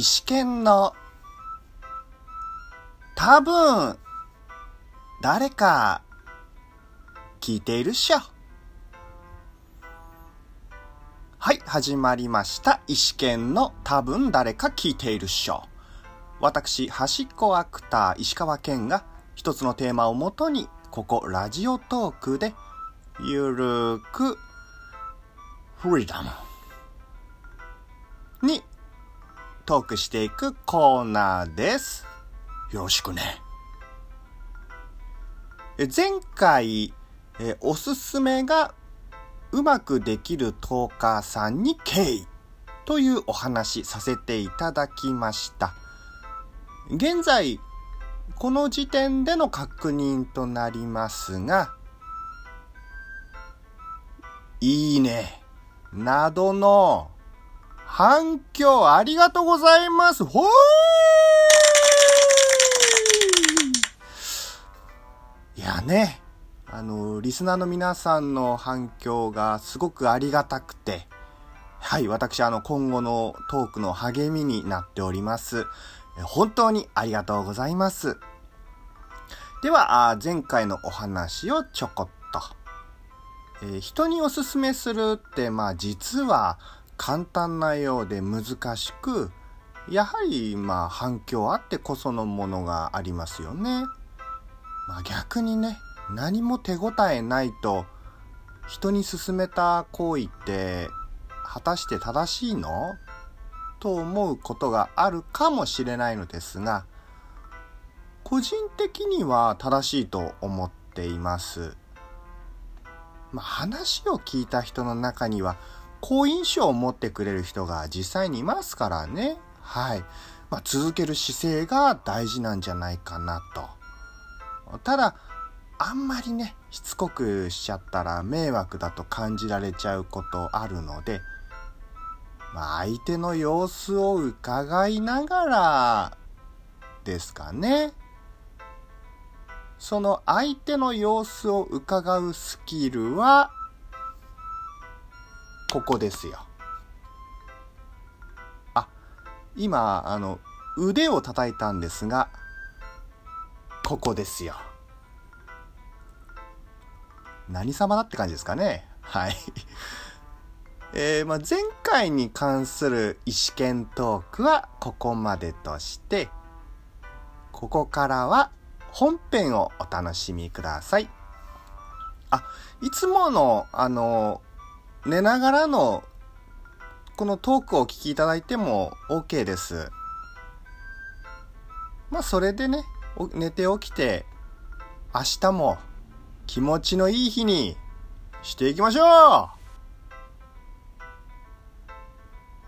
石剣の多分誰か聞いているっしょ。はい、始まりました。石剣の多分誰か聞いているっしょ。私、端っこアクター石川健が一つのテーマをもとに、ここラジオトークでゆるくフリーダムにトークしていくコーナーです。よろしくね。前回、えおすすめがうまくできるトーカーさんに敬意というお話させていただきました。現在、この時点での確認となりますが、いいね、などの反響ありがとうございます。ほーいやね、あの、リスナーの皆さんの反響がすごくありがたくて、はい、私、あの、今後のトークの励みになっております。本当にありがとうございます。では、前回のお話をちょこっと。えー人におすすめするって、まあ実は簡単なようで難しく、やはりまあ反響あってこそのものがありますよね。まあ逆にね、何も手応えないと、人に勧めた行為って、果たして正しいの？と思うことがあるかもしれないのですが、個人的には正しいと思っています。まあ、話を聞いた人の中には、好印象を持ってくれる人が実際にいますからね。はい。まあ、続ける姿勢が大事なんじゃないかなと。ただ、あんまりね、しつこくしちゃったら迷惑だと感じられちゃうことあるので、まあ、相手の様子を伺いながらですかね。その相手の様子を伺うスキルは、ここですよ。あ、今、あの、腕を叩いたんですが、ここですよ。何様だって感じですかね。はい。えーまあ、前回に関する意思検トークはここまでとして、ここからは本編をお楽しみください。あ、いつもの、あの、寝ながらの、このトークをお聞きいただいても OK です。まあ、それでね、寝て起きて、明日も気持ちのいい日にしていきましょう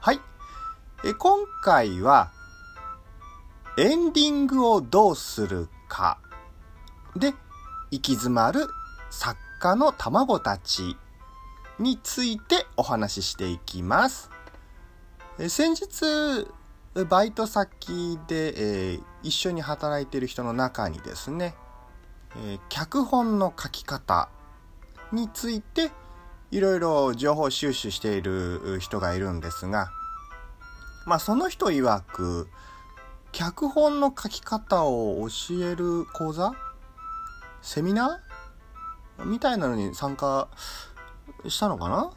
はい。え今回は、エンディングをどうするかで行き詰まる作家の卵たちについてお話ししていきます。え先日、バイト先で、えー一緒に働いている人の中にですね、えー脚本の書き方についていろいろ情報収集している人がいるんですが、まあその人曰く、脚本の書き方を教える講座？セミナー？みたいなのに参加したのかな？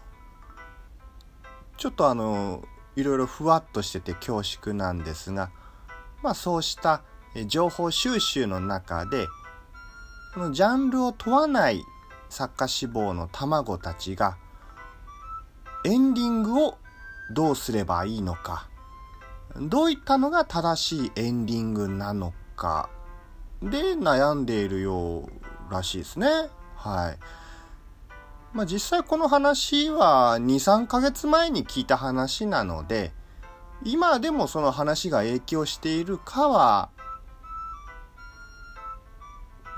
ちょっとあの、いろいろふわっとしてて恐縮なんですが、まあそうした情報収集の中で、このジャンルを問わない作家志望の卵たちが、エンディングをどうすればいいのか、どういったのが正しいエンディングなのか、で悩んでいるようらしいですね。はい。まあ実際この話は2、3ヶ月前に聞いた話なので、今でもその話が影響しているかは、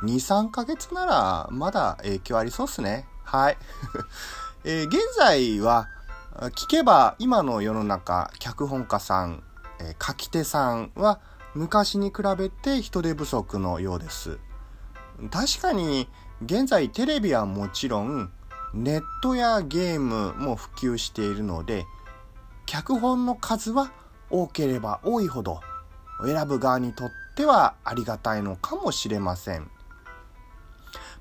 2、3ヶ月ならまだ影響ありそうっすね。はい。えー現在は、聞けば今の世の中、脚本家さん、えー書き手さんは昔に比べて人手不足のようです。確かに現在テレビはもちろんネットやゲームも普及しているので脚本の数は多ければ多いほど選ぶ側にとってはありがたいのかもしれません。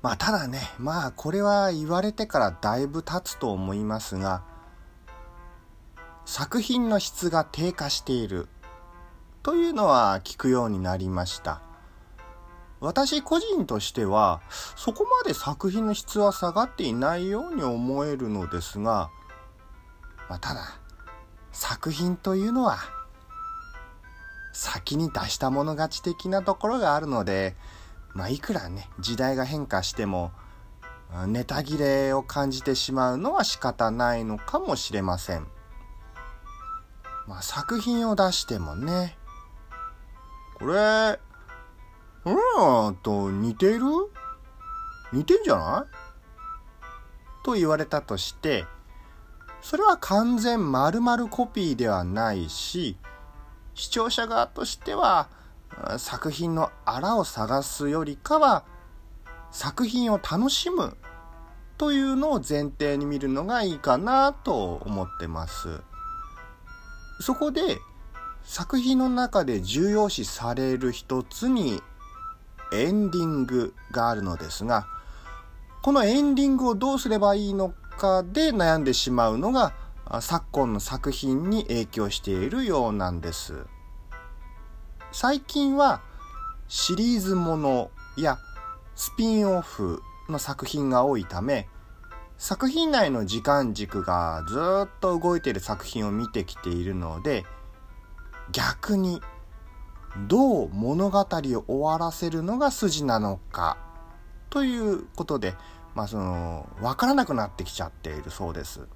まあただね、まあこれは言われてからだいぶ経つと思いますが、作品の質が低下しているというのは聞くようになりました。私個人としてはそこまで作品の質は下がっていないように思えるのですが、まあ、ただ作品というのは先に出したもの勝ち的なところがあるので、まあ、いくらね時代が変化してもネタ切れを感じてしまうのは仕方ないのかもしれません。まあ、作品を出してもねこれうんと似てる？似てんじゃない？と言われたとして、それは完全丸々コピーではないし、視聴者側としては作品のあらを探すよりかは作品を楽しむというのを前提に見るのがいいかなと思ってます。そこで作品の中で重要視される一つにエンディングがあるのですが、このエンディングをどうすればいいのかで悩んでしまうのが昨今の作品に影響しているようなんです。最近はシリーズものやスピンオフの作品が多いため、作品内の時間軸がずっと動いている作品を見てきているので、逆にどう物語を終わらせるのが筋なのかということで、まあその、わからなくなってきちゃっているそうです。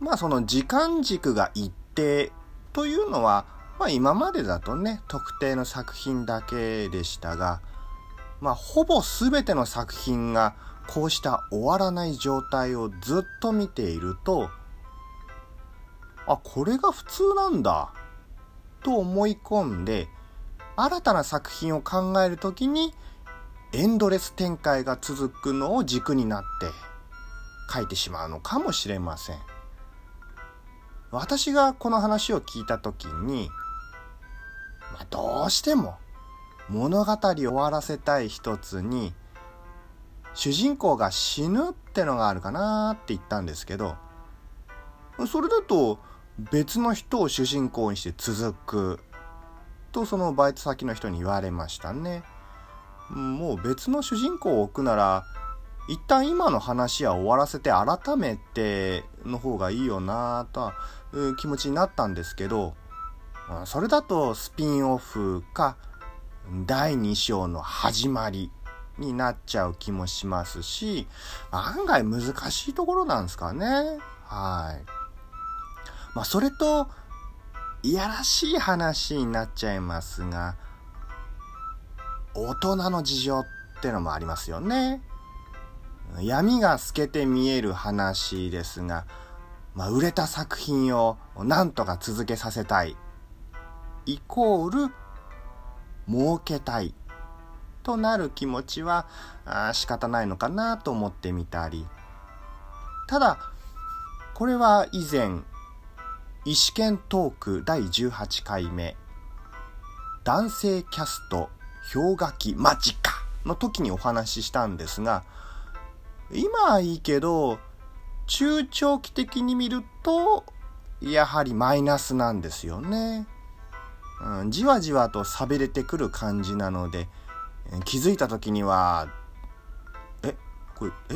まあその時間軸が一定というのは、まあ今までだとね、特定の作品だけでしたが、まあほぼ全ての作品がこうした終わらない状態をずっと見ていると、あ、これが普通なんだと思い込んで、新たな作品を考えるときに、エンドレス展開が続くのを軸になって書いてしまうのかもしれません。私がこの話を聞いたときに、まあ、どうしても物語を終わらせたい一つに、主人公が死ぬってのがあるかなって言ったんですけど、それだと別の人を主人公にして続くとそのバイト先の人に言われましたね。もう別の主人公を置くなら一旦今の話は終わらせて改めての方がいいよなぁとは気持ちになったんですけどそれだとスピンオフか第2章の始まりになっちゃう気もしますし案外難しいところなんですかね。はい。まあ、それと、いやらしい話になっちゃいますが、大人の事情ってのもありますよね。闇が透けて見える話ですが、まあ、売れた作品を何とか続けさせたい。イコール、儲けたい。となる気持ちはあ仕方ないのかなと思ってみたり。ただ、これは以前意思権トーク第18回目。男性キャスト氷河期間近の時にお話ししたんですが今はいいけど中長期的に見るとやはりマイナスなんですよね、うん、じわじわと喋れてくる感じなので気づいた時にはえこれえ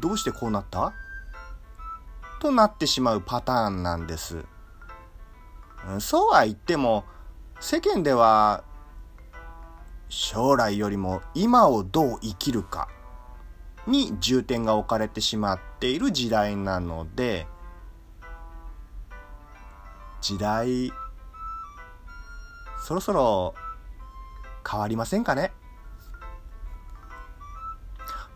どうしてこうなった？となってしまうパターンなんです。そうは言っても、世間では、将来よりも今をどう生きるかに重点が置かれてしまっている時代なので、時代、そろそろ変わりませんかね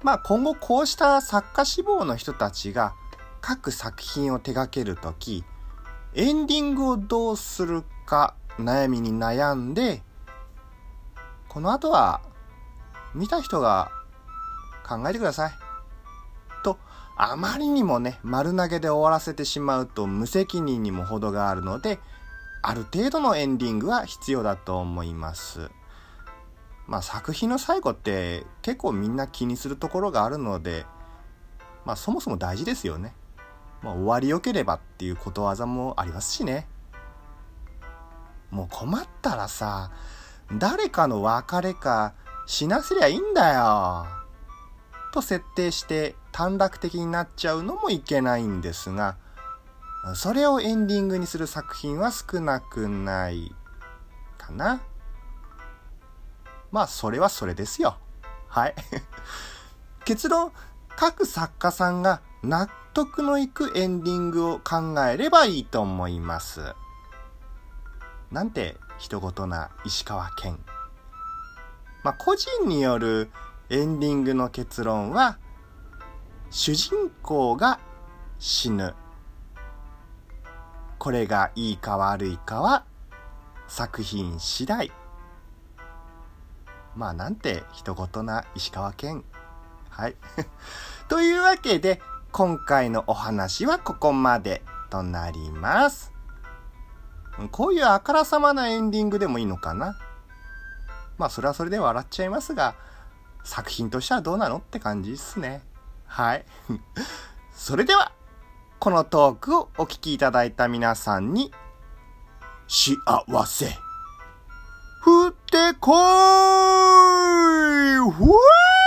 まあ今後こうした作家志望の人たちが各作品を手掛けるとき、エンディングをどうするか悩みに悩んで、この後は見た人が考えてください。とあまりにもね、丸投げで終わらせてしまうと無責任にも程があるので、ある程度のエンディングは必要だと思います。まあ作品の最後って結構みんな気にするところがあるので、まあそもそも大事ですよね。まあ終わりよければっていうことわざもありますしね。もう困ったらさ、誰かの別れか死なせりゃいいんだよ。と設定して短絡的になっちゃうのもいけないんですが、それをエンディングにする作品は少なくないかな。まあ、それはそれですよ。はい。結論、各作家さんが納得のいくエンディングを考えればいいと思います。なんて人事な石川県。まあ、個人によるエンディングの結論は、主人公が死ぬ。これがいいか悪いかは作品次第。まあなんて一言な石川県。はい。というわけで、今回のお話はここまでとなります。こういうあからさまなエンディングでもいいのかなまあそれはそれで笑っちゃいますが、作品としてはどうなのって感じっすね。はい。それでは、このトークをお聞きいただいた皆さんに、幸せ、降ってこーいふわー